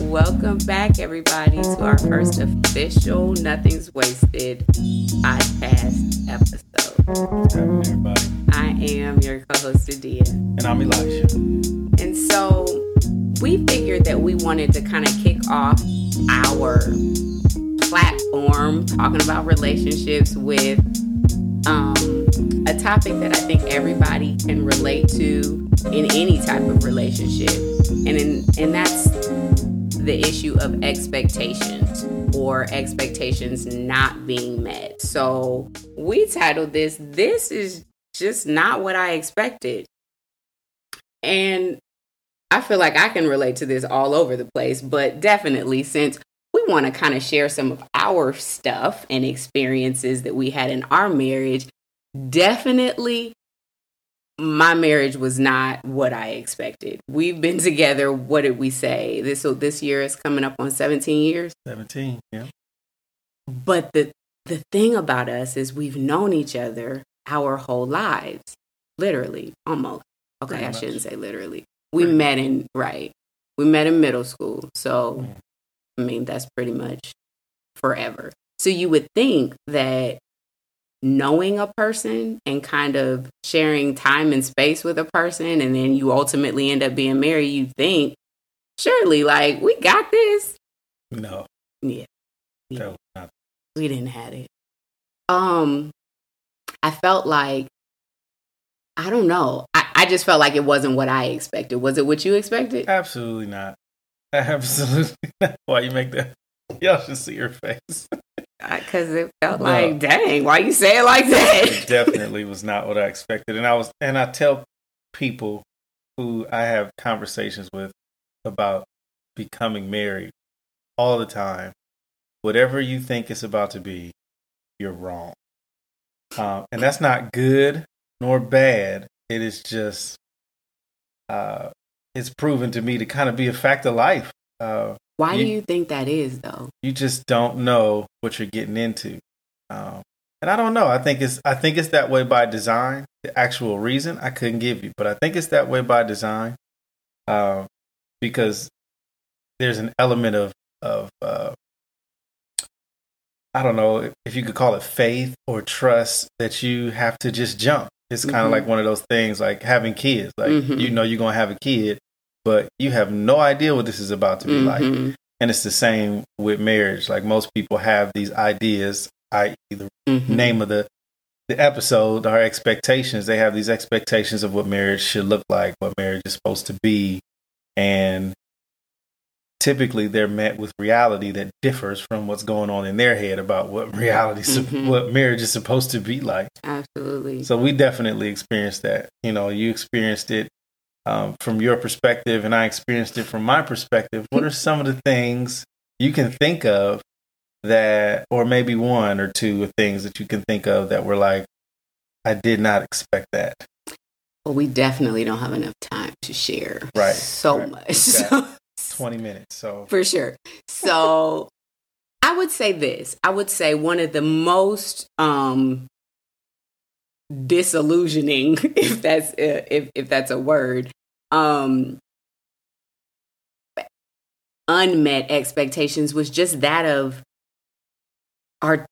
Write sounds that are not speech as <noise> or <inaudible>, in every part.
Welcome back, everybody, to our first official Nothing's Wasted podcast episode. everybody. I am your co host, Adia. And I'm Elisha. And so we figured that we wanted to kind of kick off our platform talking about relationships with um, a topic that I think everybody can relate to in any type of relationship. And in, and that's the issue of expectations or expectations not being met. So we titled this This is just not what I expected. And I feel like I can relate to this all over the place, but definitely since want to kind of share some of our stuff and experiences that we had in our marriage, definitely my marriage was not what I expected. We've been together, what did we say? This so this year is coming up on 17 years. 17, yeah. But the the thing about us is we've known each other our whole lives. Literally, almost. Okay, Pretty I much. shouldn't say literally. We Pretty met in right. We met in middle school. So Mm. I mean, that's pretty much forever. So you would think that knowing a person and kind of sharing time and space with a person and then you ultimately end up being married, you think, surely like we got this. No, Yeah. not. we didn't have it. Um, I felt like I don't know. I, I just felt like it wasn't what I expected. Was it what you expected? Absolutely not. <laughs> Absolutely. Why you make that? Y'all should see her face. Because it felt No. like, dang, why you say it like that? It definitely was not what I expected. And I was, and I tell people who I have conversations with about becoming married all the time. Whatever you think it's about to be, you're wrong. Um, and that's not good nor bad. It is just, uh, it's proven to me to kind of be a fact of life. Uh, Why do You- you think that is, though? you just don't know what you're getting into. Um, and I don't know. I think it's I think it's that way by design. The actual reason I couldn't give you, but I think it's that way by design, um, because there's an element of of uh, I don't know if you could call it faith or trust that you have to just jump. It's kind of like one of those things, like having kids. Like Mhm. you know you're gonna have a kid, but you have no idea what this is about to be like. Mhm, And it's the same with marriage. Like most people have these ideas, i.e., the mhm. name of the the episode, our expectations. They have these expectations of what marriage should look like, what marriage is supposed to be, and typically they're met with reality that differs from what's going on in their head about what <laughs> reality, Mhm. what marriage is supposed to be like. Absolutely. So we definitely experienced that. You know, you experienced it um, from your perspective, and I experienced it from my perspective. What are some of the things you can think of that, or maybe one or two of things that you can think of that were like, I did not expect that. Well, we definitely don't have enough time to share Right, so right. much. <laughs> So, Twenty minutes. So for sure. So <laughs> I would say this. I would say one of the most um disillusioning, <laughs> if that's uh, if if that's a word, um unmet expectations was just that of our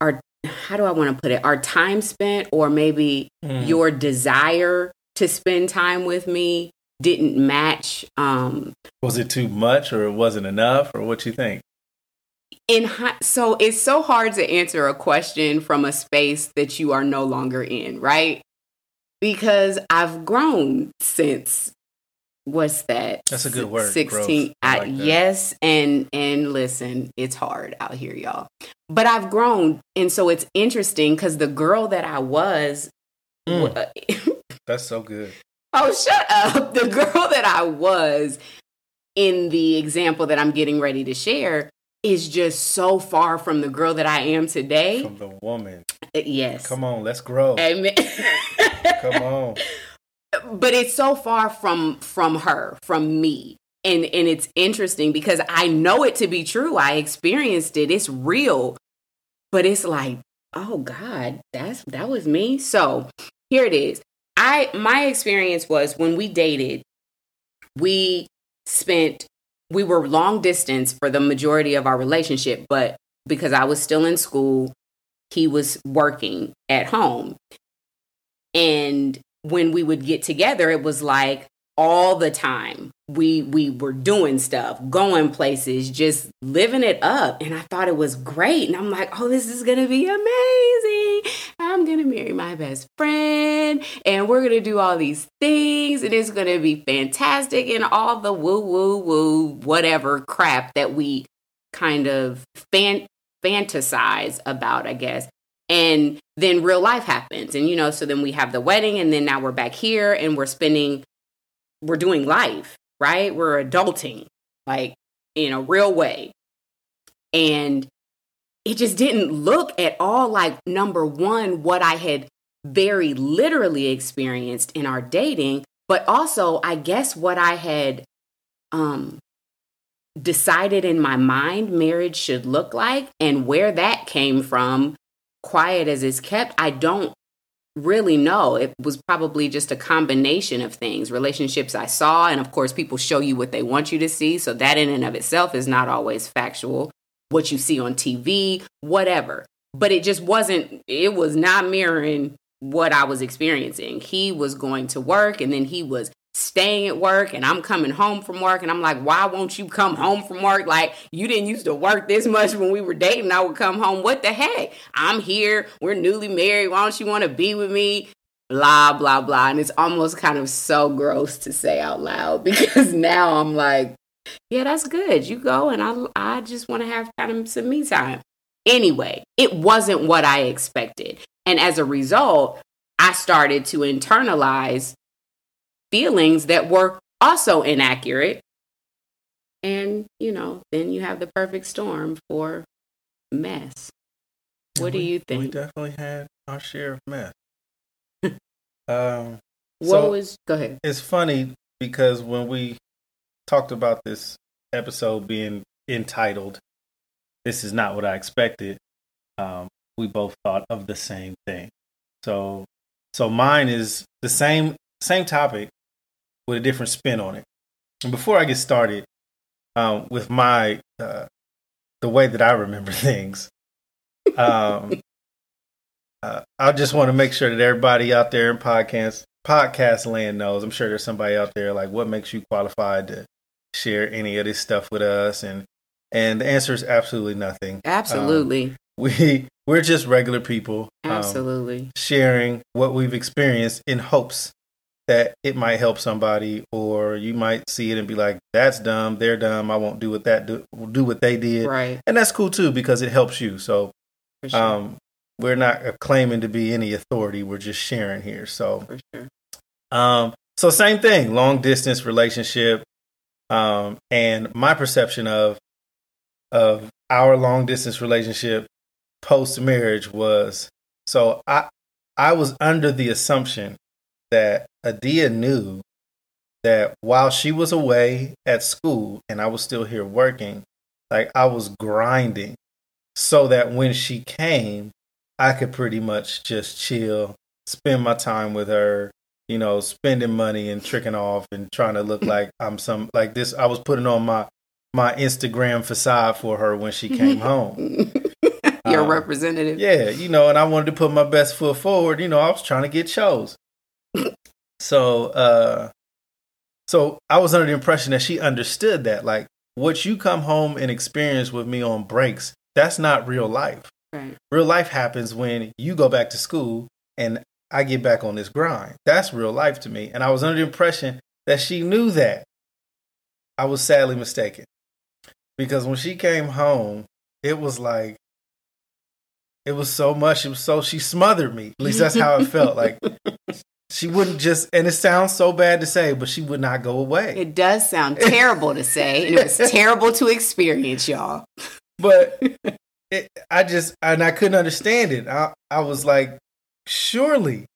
our how do I want to put it? Our time spent or maybe mm, your desire to spend time with me didn't match um was it too much, or it wasn't enough, or what you think? in so it's so hard to answer a question from a space that you are no longer in right because i've grown since what's that That's a good word, 16 growth. I I- like that. yes and and listen it's hard out here y'all but i've grown and so it's interesting because the girl that i was. Mm. <laughs> That's so good. Oh, shut up. <laughs> The girl that I was in the example that I'm getting ready to share is just so far from the girl that I am today. From the woman. Uh, yes. Come on, let's grow. Amen. <laughs> Come on. but it's so far from from her, from me. And and it's interesting because I know it to be true. I experienced it. It's real. but it's like, oh God, that's that was me. So here it is. I my experience was when we dated, we spent we were long distance for the majority of our relationship, but because I was still in school, he was working at home. And when we would get together, it was like all the time. We we were doing stuff, going places, just living it up. And I thought it was great. And I'm like, oh, this is gonna be amazing. Gonna marry my best friend, and we're gonna do all these things, and it's gonna be fantastic, and all the woo woo woo whatever crap that we kind of fan fantasize about, I guess. And then real life happens. And, you know, so then we have the wedding, and then now we're back here and we're spending, we're doing life, right? We're adulting, like in a real way. And it just didn't look at all like number one, what I had very literally experienced in our dating, but also, I guess, what I had um, decided in my mind marriage should look like and where that came from quiet as it's kept, I don't really know. It was probably just a combination of things, relationships I saw, and of course, people show you what they want you to see. So that in and of itself is not always factual. What you see on TV, whatever. But it just wasn't, it was not mirroring what I was experiencing. He was going to work and then he was staying at work and I'm coming home from work and I'm like, why won't you come home from work? Like, you didn't used to work this much when we were dating. I would come home. What the heck? I'm here. We're newly married. Why don't you want to be with me? Blah, blah, blah. And it's almost kind of so gross to say out loud <laughs> because now I'm like, yeah, that's good. You go and I, I just want to have kind of some me time. Anyway, it wasn't what I expected. And as a result, I started to internalize feelings that were also inaccurate. And, you know, then you have the perfect storm for mess. What we, do you think? We definitely had our share of mess. <laughs> um, what so was, go ahead. It's funny because when we talked about this episode being entitled, This is Not What I Expected, um, we both thought of the same thing. So, so mine is the same same topic, with a different spin on it. And before I get started um, with my uh, the way that I remember <laughs> things, um, <laughs> uh, I just want to make sure that everybody out there in podcast podcast land knows. I'm sure there's somebody out there like, what makes you qualified to share any of this stuff with us? And and the answer is absolutely nothing. Absolutely. Um, we <laughs> we're just regular people. Um, absolutely. Um, sharing what we've experienced in hopes that it might help somebody, or you might see it and be like, "That's dumb. They're dumb. I won't do what that do, do what they did." Right. And that's cool too because it helps you. So, sure. um, we're not claiming to be any authority. We're just sharing here. So, for sure. Um, so same thing, long distance relationship, um, and my perception of of our long distance relationship post marriage was so I I was under the assumption that Adia knew that while she was away at school and I was still here working, like I was grinding so that when she came, I could pretty much just chill, spend my time with her, you know, spending money and tricking off and trying to look <laughs> like I'm some like this. I was putting on my my Instagram facade for her when she came <laughs> home. Your um, representative. Yeah, you know, and I wanted to put my best foot forward. You know, I was trying to get shows. <laughs> So, uh, so I was under the impression that she understood that, like, what you come home and experience with me on breaks, that's not real life. Right. Real life happens when you go back to school and I get back on this grind. That's real life to me. And I was under the impression that she knew that. I was sadly mistaken. Because when she came home, it was like, it was so much. It was so, she smothered me. At least that's how it felt. Like, <laughs> she wouldn't just, and it sounds so bad to say, but she would not go away. It does sound terrible to say, and it was <laughs> terrible to experience, y'all. But it, I just, and I couldn't understand it. I, I was like, surely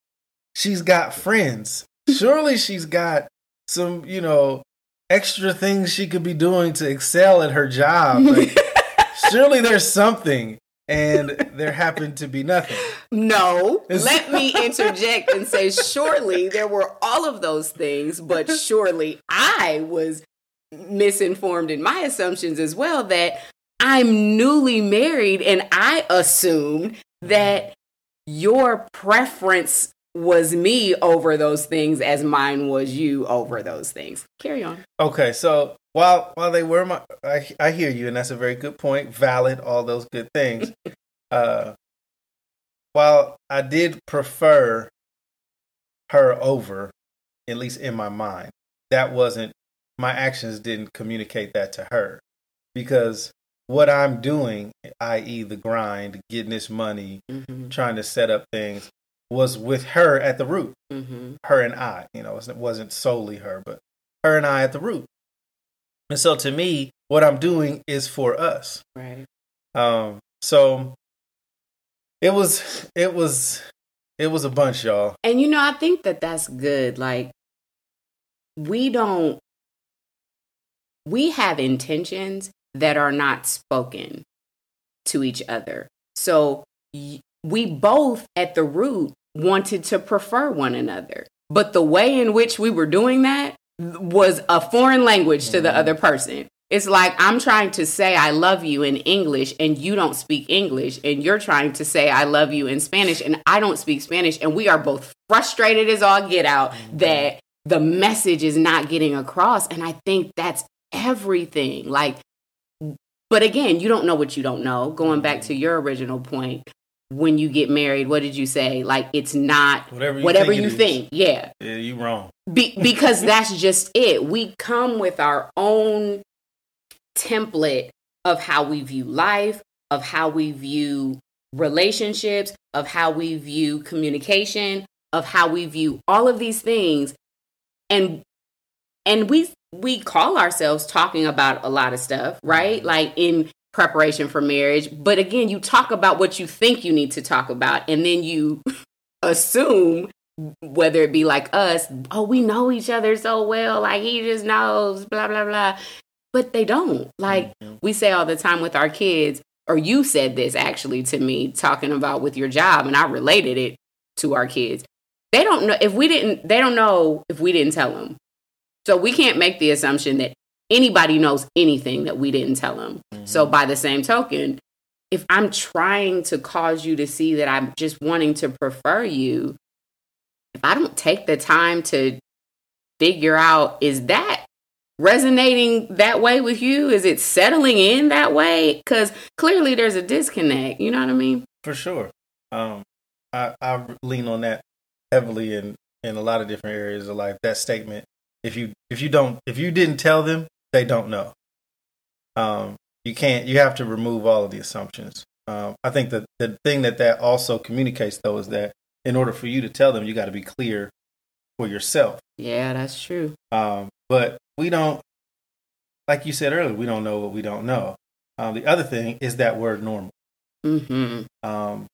she's got friends. Surely she's got some, you know, extra things she could be doing to excel at her job. Like, <laughs> surely there's something. and there happened to be nothing. No, let me <laughs> interject and say, surely there were all of those things, but surely I was misinformed in my assumptions as well that I'm newly married and I assumed that your preference was me over those things as mine was you over those things. Carry on. Okay, so while while they were my, I I hear you, and that's a very good point. Valid, all those good things. <laughs> uh, while I did prefer her over, at least in my mind, that wasn't my actions didn't communicate that to her because what I'm doing, i.e., the grind, getting this money, mm-hmm. trying to set up things, was with her at the root. Mm-hmm. Her and I, you know, it wasn't solely her, but her and I at the root. And so to me, what I'm doing is for us. Right. Um, so it was, it was, it was a bunch, y'all. And you know, I think that that's good. Like, we don't, we have intentions that are not spoken to each other. So we both at the root wanted to prefer one another. But the way in which we were doing that was a foreign language to the mm-hmm. other person. It's like I'm trying to say I love you in English and you don't speak English, and you're trying to say I love you in Spanish and I don't speak Spanish, and we are both frustrated as all get out mm-hmm. that the message is not getting across. And I think that's everything. Like, but again, you don't know what you don't know. Going back mm-hmm. to your original point, when you get married, what did you say? Like it's not whatever you whatever think. You think. Yeah. Yeah, you wrong. Be- <laughs> because that's just it. We come with our own template of how we view life, of how we view relationships, of how we view communication, of how we view all of these things. And and we we call ourselves talking about a lot of stuff, right? Mm-hmm. Like in preparation for marriage. But again, you talk about what you think you need to talk about, and then you <laughs> assume whether it be like us, oh, we know each other so well, like he just knows, blah, blah, blah. But they don't. Like mm-hmm. we say all the time with our kids, or you said this actually to me, talking about with your job, and I related it to our kids. They don't know if we didn't, they don't know if we didn't tell them. So we can't make the assumption that anybody knows anything that we didn't tell them. Mm-hmm. So by the same token, if I'm trying to cause you to see that I'm just wanting to prefer you, if I don't take the time to figure out is that resonating that way with you? Is it settling in that way? Because clearly there's a disconnect. You know what I mean? For sure. Um, I, I lean on that heavily in in a lot of different areas of life. That statement. If you if you don't if you didn't tell them, they don't know. Um, you can't. You have to remove all of the assumptions. Um, I think that the thing that that also communicates though is that in order for you to tell them, you got to be clear for yourself. Yeah, that's true. Um, but we don't, like you said earlier, we don't know what we don't know. Um, the other thing is that word normal. Mm-hmm. Um,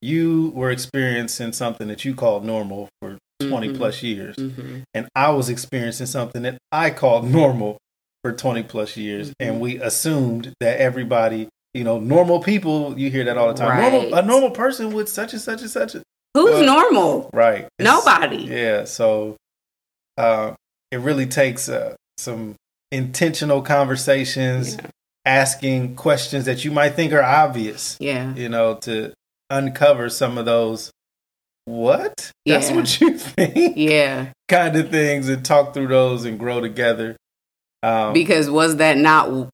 you were experiencing something that you called normal for 20 mm-hmm. plus years, mm-hmm. and I was experiencing something that I called normal for 20 plus years mm-hmm. and we assumed that everybody you know normal people you hear that all the time right. normal, a normal person with such and such and such a, who's uh, normal right it's, nobody yeah so uh, it really takes uh, some intentional conversations yeah. asking questions that you might think are obvious yeah you know to uncover some of those what yeah. that's what you think yeah kind of things and talk through those and grow together um, because was that not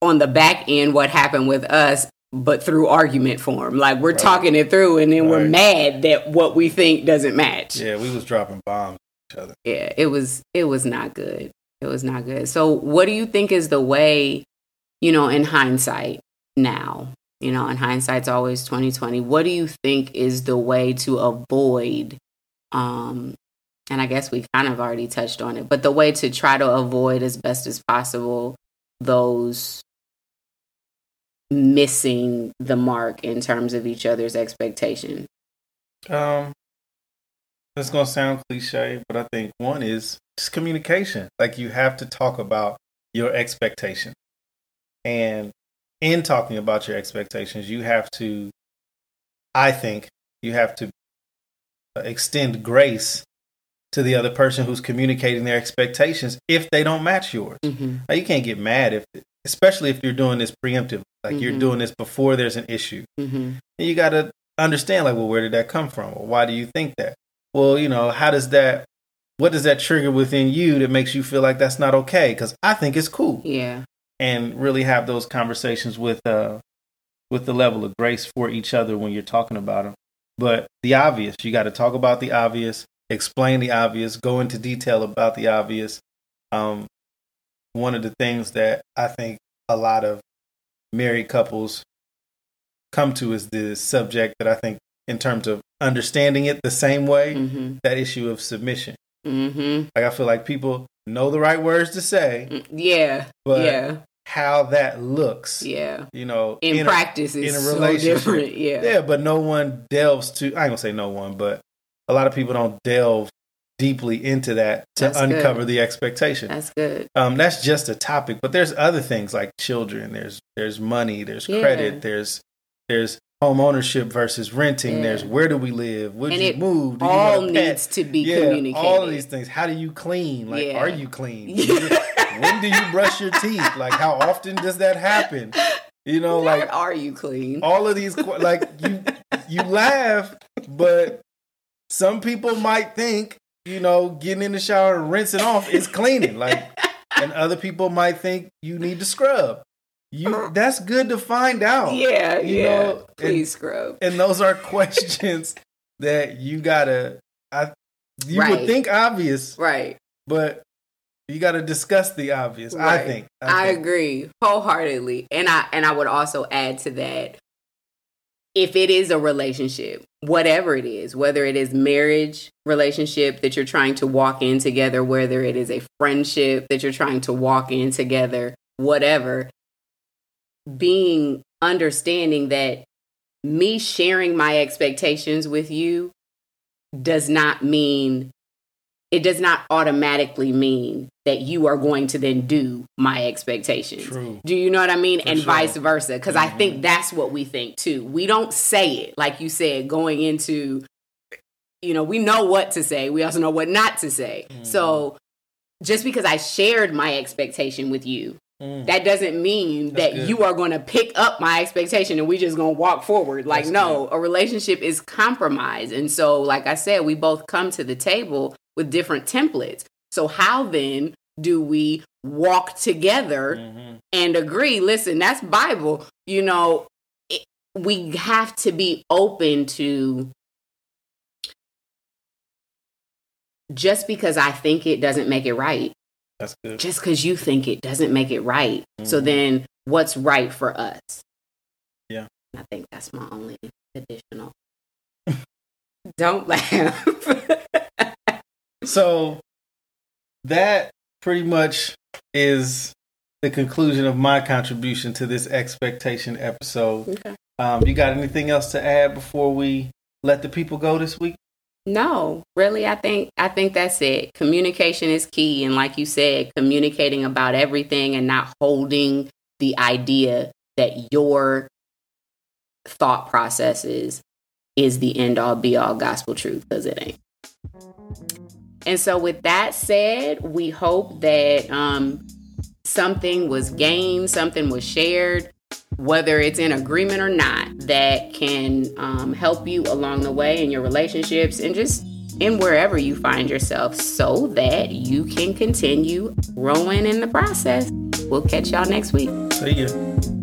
on the back end what happened with us, but through argument form? Like we're right. talking it through, and then right. we're mad that what we think doesn't match. Yeah, we was dropping bombs each other. Yeah, it was it was not good. It was not good. So, what do you think is the way? You know, in hindsight, now, you know, in hindsight's always twenty twenty. What do you think is the way to avoid um, and I guess we kind of already touched on it, but the way to try to avoid as best as possible those missing the mark in terms of each other's expectation. Um, it's gonna sound cliche, but I think one is just communication. Like you have to talk about your expectation, and in talking about your expectations, you have to, I think, you have to extend grace to the other person who's communicating their expectations if they don't match yours. Mm-hmm. Now, you can't get mad if, especially if you're doing this preemptive, like you're Mhm. doing this before there's an issue. Mm-hmm. And you got to understand, like, well, where did that come from? Or why do you think that? Well, you know, how does that, what does that trigger within you that makes you feel like that's not okay? Because I think it's cool. Yeah. And really have those conversations with, uh, with the level of grace for each other when you're talking about them. But the obvious, you got to talk about the obvious, explain the obvious, go into detail about the obvious. Um, one of the things that I think a lot of married couples come to is the subject that I think, in terms of understanding it the same way, Mm-hmm. that issue of submission. Mm-hmm. Like, I feel like people know the right words to say, Mm, Yeah. but yeah. how that looks, Yeah. you know, In, a- practice, in a so relationship. different. Yeah. Yeah, but no one delves to. I ain't gonna say no one, but a lot of people don't delve deeply into that to That's good. uncover the expectation. That's good. um, that's just a topic, but there's other things like children. There's there's money. There's Yeah. credit. There's there's home ownership versus renting. Yeah. There's where do we live? Would And you move? Do you All pet? needs to be yeah, communicated. all of these things. How do you clean? Like, Yeah. are you clean? <laughs> when do you brush your teeth? Like, how often does that happen? You know, Where like are you clean? all of these like you you laugh but some people might think you know getting in the shower and rinsing off is cleaning like and other people might think you need to scrub you <laughs> that's good to find out yeah, you yeah. know, and- Please scrub. and those are <laughs> questions that you gotta i you would think obvious Right. but you gotta discuss the obvious i Right. think I think. agree wholeheartedly. And I and I would also add to that if it is a relationship, whatever it is, whether it is marriage relationship that you're trying to walk in together, whether it is a friendship that you're trying to walk in together, whatever, being understanding that me sharing my expectations with you does not mean it does not automatically mean that you are going to then do my expectations. True. Do you know what I mean? For and sure. vice versa. Because I Mhm. think that's what we think too. We don't say it, like you said, going into, you know, we know what to say. We also know what not to say. Mhm. So just because I shared my expectation with you, Mm. that doesn't mean That's that good. you are going to pick up my expectation and we just going to walk forward. Like, That's no, a relationship is compromise. And so, like I said, we both come to the table with different templates. So, how then do we walk together Mhm. and agree? Listen, that's Bible. You know, it, we have to be open to just because I think it doesn't make it right that's good just because you think it doesn't make it right. So Mhm. then what's right for us? Yeah. I think that's my only additional. <laughs> Don't laugh. So that pretty much is the conclusion of my contribution to this expectation episode. okay. Um, you got anything else to add before we let the people go this week? No, really, I think I think that's it. Communication is key, and like you said, communicating about everything and not holding the idea that your thought processes is the end all be all gospel truth because it ain't. And so, with that said, we hope that um, something was gained, something was shared, whether it's in agreement or not, that can um, help you along the way in your relationships and just in wherever you find yourself so that you can continue growing in the process. We'll catch y'all next week. See ya.